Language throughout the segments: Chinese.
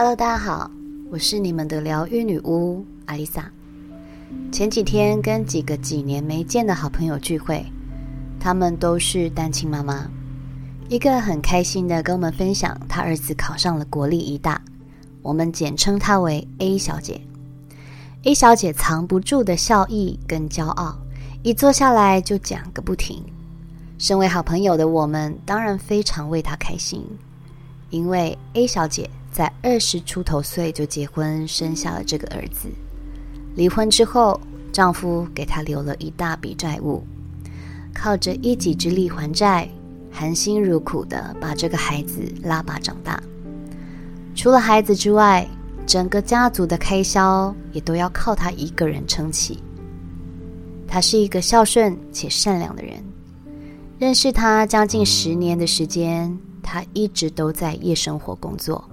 Hello，大家好，我是你们的疗愈女巫阿丽萨。前几天跟几个几年没见的好朋友聚会，他们都是单亲妈妈。一个很开心的跟我们分享，他儿子考上了国立医大，我们简称她为 A 小姐。A 小姐藏不住的笑意跟骄傲，一坐下来就讲个不停。身为好朋友的我们，当然非常为她开心，因为 A 小姐。在二十出头岁就结婚，生下了这个儿子。离婚之后，丈夫给她留了一大笔债务，靠着一己之力还债，含辛茹苦地把这个孩子拉拔长大。除了孩子之外，整个家族的开销也都要靠她一个人撑起。她是一个孝顺且善良的人。认识她将近十年的时间，她一直都在夜生活工作。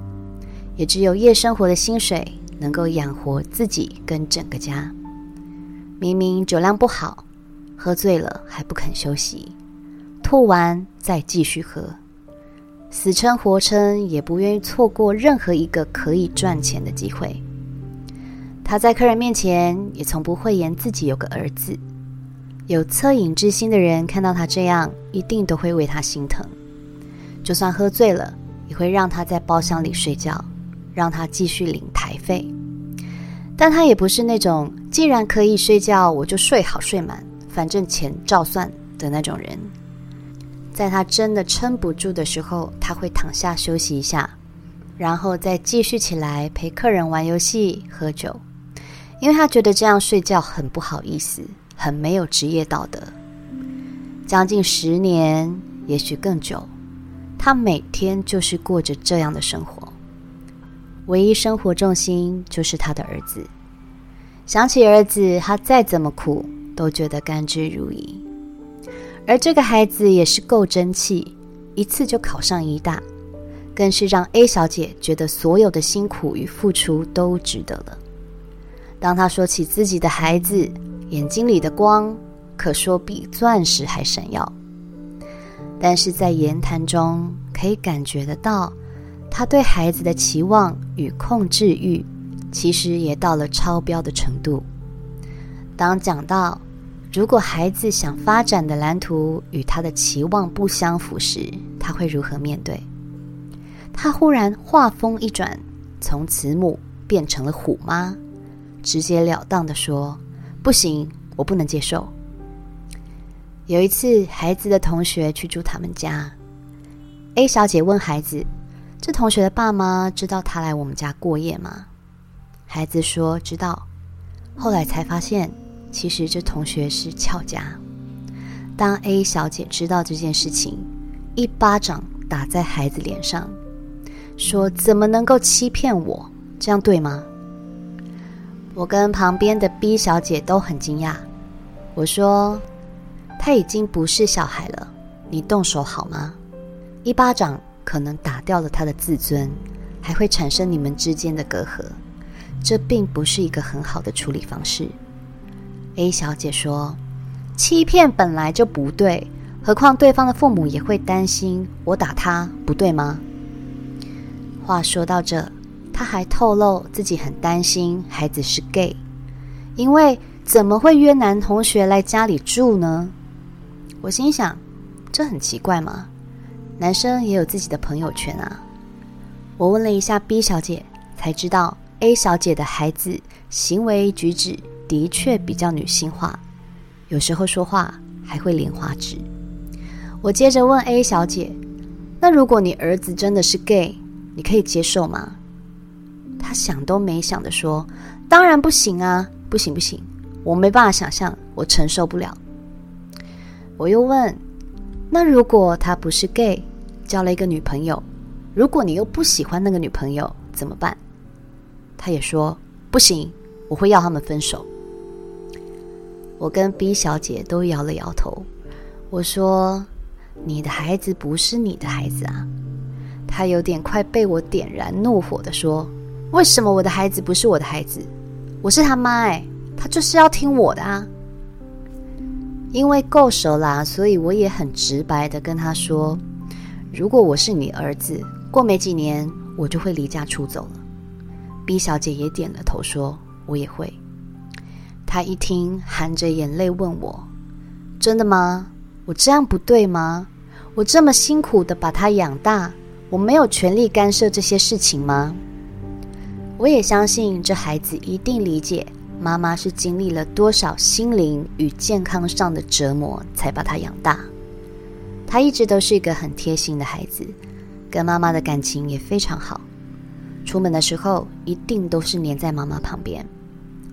也只有夜生活的薪水能够养活自己跟整个家。明明酒量不好，喝醉了还不肯休息，吐完再继续喝，死撑活撑也不愿意错过任何一个可以赚钱的机会。他在客人面前也从不讳言自己有个儿子。有恻隐之心的人看到他这样，一定都会为他心疼。就算喝醉了，也会让他在包厢里睡觉。让他继续领台费，但他也不是那种既然可以睡觉，我就睡好睡满，反正钱照算的那种人。在他真的撑不住的时候，他会躺下休息一下，然后再继续起来陪客人玩游戏、喝酒，因为他觉得这样睡觉很不好意思，很没有职业道德。将近十年，也许更久，他每天就是过着这样的生活。唯一生活重心就是他的儿子。想起儿子，他再怎么苦都觉得甘之如饴。而这个孩子也是够争气，一次就考上医大，更是让 A 小姐觉得所有的辛苦与付出都值得了。当她说起自己的孩子，眼睛里的光可说比钻石还闪耀。但是在言谈中可以感觉得到。他对孩子的期望与控制欲，其实也到了超标的程度。当讲到如果孩子想发展的蓝图与他的期望不相符时，他会如何面对？他忽然话锋一转，从慈母变成了虎妈，直截了当地说：“不行，我不能接受。”有一次，孩子的同学去住他们家，A 小姐问孩子。这同学的爸妈知道他来我们家过夜吗？孩子说知道，后来才发现，其实这同学是翘家。当 A 小姐知道这件事情，一巴掌打在孩子脸上，说：“怎么能够欺骗我？这样对吗？”我跟旁边的 B 小姐都很惊讶。我说：“他已经不是小孩了，你动手好吗？”一巴掌。可能打掉了他的自尊，还会产生你们之间的隔阂，这并不是一个很好的处理方式。A 小姐说：“欺骗本来就不对，何况对方的父母也会担心我打他，不对吗？”话说到这，她还透露自己很担心孩子是 gay，因为怎么会约男同学来家里住呢？我心想，这很奇怪吗？男生也有自己的朋友圈啊。我问了一下 B 小姐，才知道 A 小姐的孩子行为举止的确比较女性化，有时候说话还会莲花指。我接着问 A 小姐：“那如果你儿子真的是 gay，你可以接受吗？”她想都没想的说：“当然不行啊，不行不行，我没办法想象，我承受不了。”我又问。那如果他不是 gay，交了一个女朋友，如果你又不喜欢那个女朋友怎么办？他也说不行，我会要他们分手。我跟 B 小姐都摇了摇头，我说你的孩子不是你的孩子啊。他有点快被我点燃怒火的说，为什么我的孩子不是我的孩子？我是他妈哎，他就是要听我的啊。因为够熟啦，所以我也很直白的跟他说：“如果我是你儿子，过没几年我就会离家出走了。，B 小姐也点了头，说：“我也会。”她一听，含着眼泪问我：“真的吗？我这样不对吗？我这么辛苦的把他养大，我没有权利干涉这些事情吗？”我也相信这孩子一定理解，妈妈是经历了多少心灵与健康上的折磨才把他养大。他一直都是一个很贴心的孩子，跟妈妈的感情也非常好。出门的时候一定都是黏在妈妈旁边，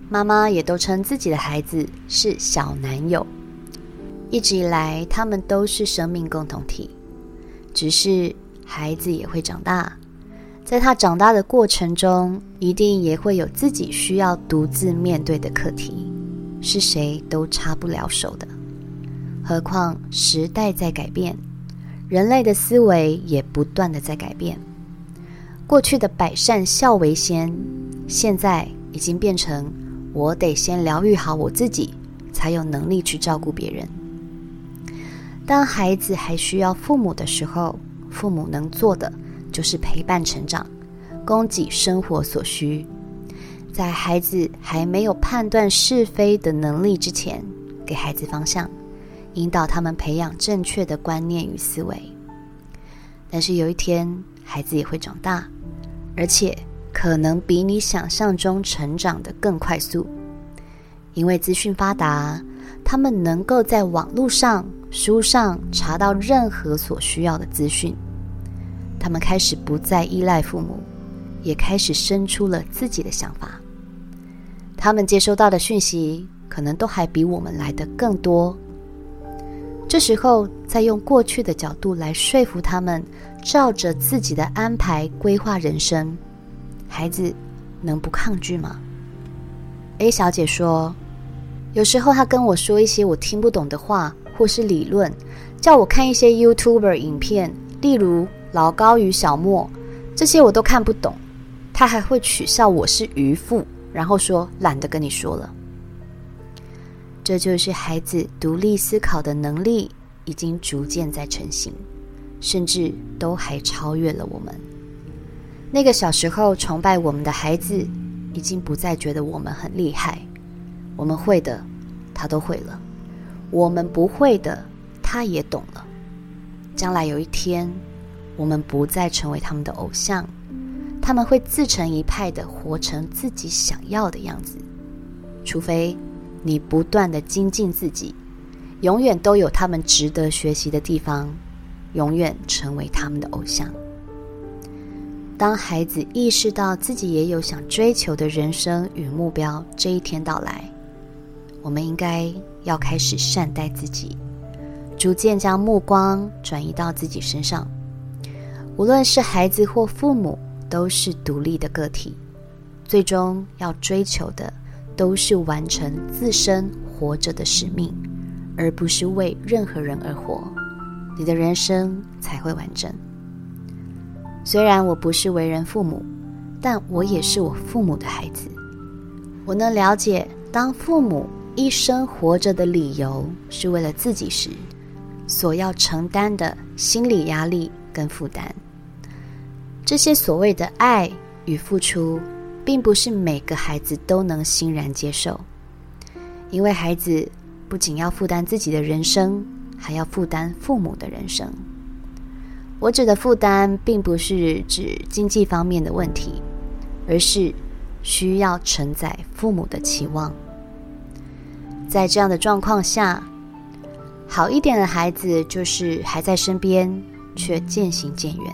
妈妈也都称自己的孩子是小男友。一直以来，他们都是生命共同体。只是孩子也会长大，在他长大的过程中，一定也会有自己需要独自面对的课题，是谁都插不了手的。何况时代在改变，人类的思维也不断的在改变。过去的百善孝为先，现在已经变成我得先疗愈好我自己，才有能力去照顾别人。当孩子还需要父母的时候，父母能做的就是陪伴成长，供给生活所需。在孩子还没有判断是非的能力之前，给孩子方向，引导他们培养正确的观念与思维。但是有一天，孩子也会长大。而且可能比你想象中成长的更快速，因为资讯发达，他们能够在网络上、书上查到任何所需要的资讯。他们开始不再依赖父母，也开始生出了自己的想法。他们接收到的讯息可能都还比我们来的更多。这时候，再用过去的角度来说服他们，照着自己的安排规划人生，孩子能不抗拒吗？A 小姐说，有时候她跟我说一些我听不懂的话，或是理论，叫我看一些 YouTuber 影片，例如老高与小莫，这些我都看不懂。她还会取笑我是愚妇，然后说懒得跟你说了。这就是孩子独立思考的能力已经逐渐在成型，甚至都还超越了我们。那个小时候崇拜我们的孩子，已经不再觉得我们很厉害。我们会的，他都会了；我们不会的，他也懂了。将来有一天，我们不再成为他们的偶像，他们会自成一派的活成自己想要的样子，除非。你不断的精进自己，永远都有他们值得学习的地方，永远成为他们的偶像。当孩子意识到自己也有想追求的人生与目标，这一天到来，我们应该要开始善待自己，逐渐将目光转移到自己身上。无论是孩子或父母，都是独立的个体，最终要追求的。都是完成自身活着的使命，而不是为任何人而活，你的人生才会完整。虽然我不是为人父母，但我也是我父母的孩子。我能了解，当父母一生活着的理由是为了自己时，所要承担的心理压力跟负担。这些所谓的爱与付出。并不是每个孩子都能欣然接受，因为孩子不仅要负担自己的人生，还要负担父母的人生。我指的负担，并不是指经济方面的问题，而是需要承载父母的期望。在这样的状况下，好一点的孩子就是还在身边，却渐行渐远；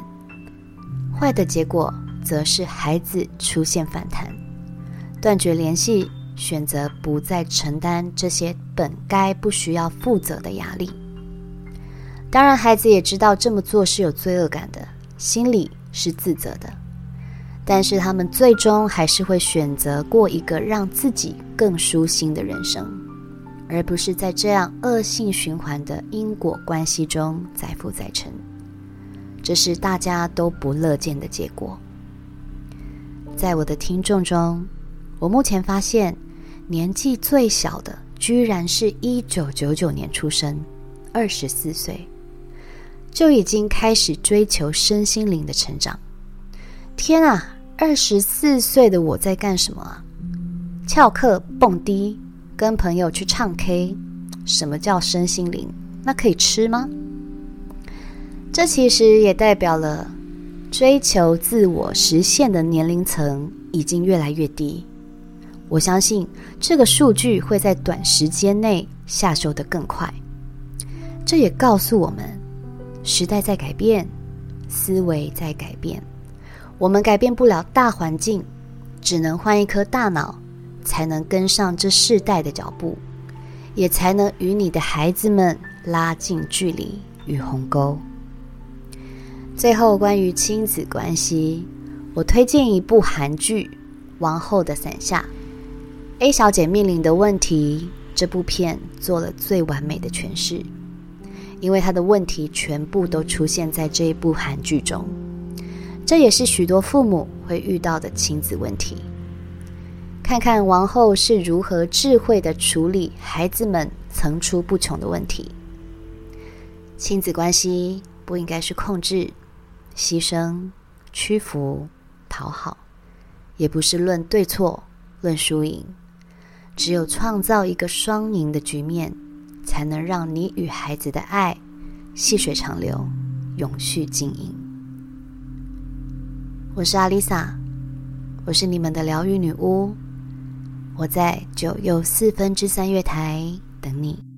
坏的结果。则是孩子出现反弹，断绝联系，选择不再承担这些本该不需要负责的压力。当然，孩子也知道这么做是有罪恶感的，心里是自责的。但是，他们最终还是会选择过一个让自己更舒心的人生，而不是在这样恶性循环的因果关系中再负再沉。这是大家都不乐见的结果。在我的听众中，我目前发现年纪最小的居然是一九九九年出生，二十四岁，就已经开始追求身心灵的成长。天啊，二十四岁的我在干什么啊？翘课、蹦迪、跟朋友去唱 K，什么叫身心灵？那可以吃吗？这其实也代表了追求自我实现的年龄层已经越来越低。我相信这个数据会在短时间内下修得更快。这也告诉我们，时代在改变，思维在改变。我们改变不了大环境，只能换一颗大脑，才能跟上这世代的脚步，也才能与你的孩子们拉近距离与鸿沟。最后，关于亲子关系，我推荐一部韩剧《王后的伞下》。A 小姐面临的问题，这部片做了最完美的诠释，因为她的问题全部都出现在这一部韩剧中。这也是许多父母会遇到的亲子问题。看看王后是如何智慧地处理孩子们层出不穷的问题。亲子关系不应该是控制、牺牲、屈服、讨好，也不是论对错、论输赢。只有创造一个双赢的局面，才能让你与孩子的爱细水长流、永续经营。我是阿丽萨，我是你们的疗愈女巫，我在九又四分之三月台等你。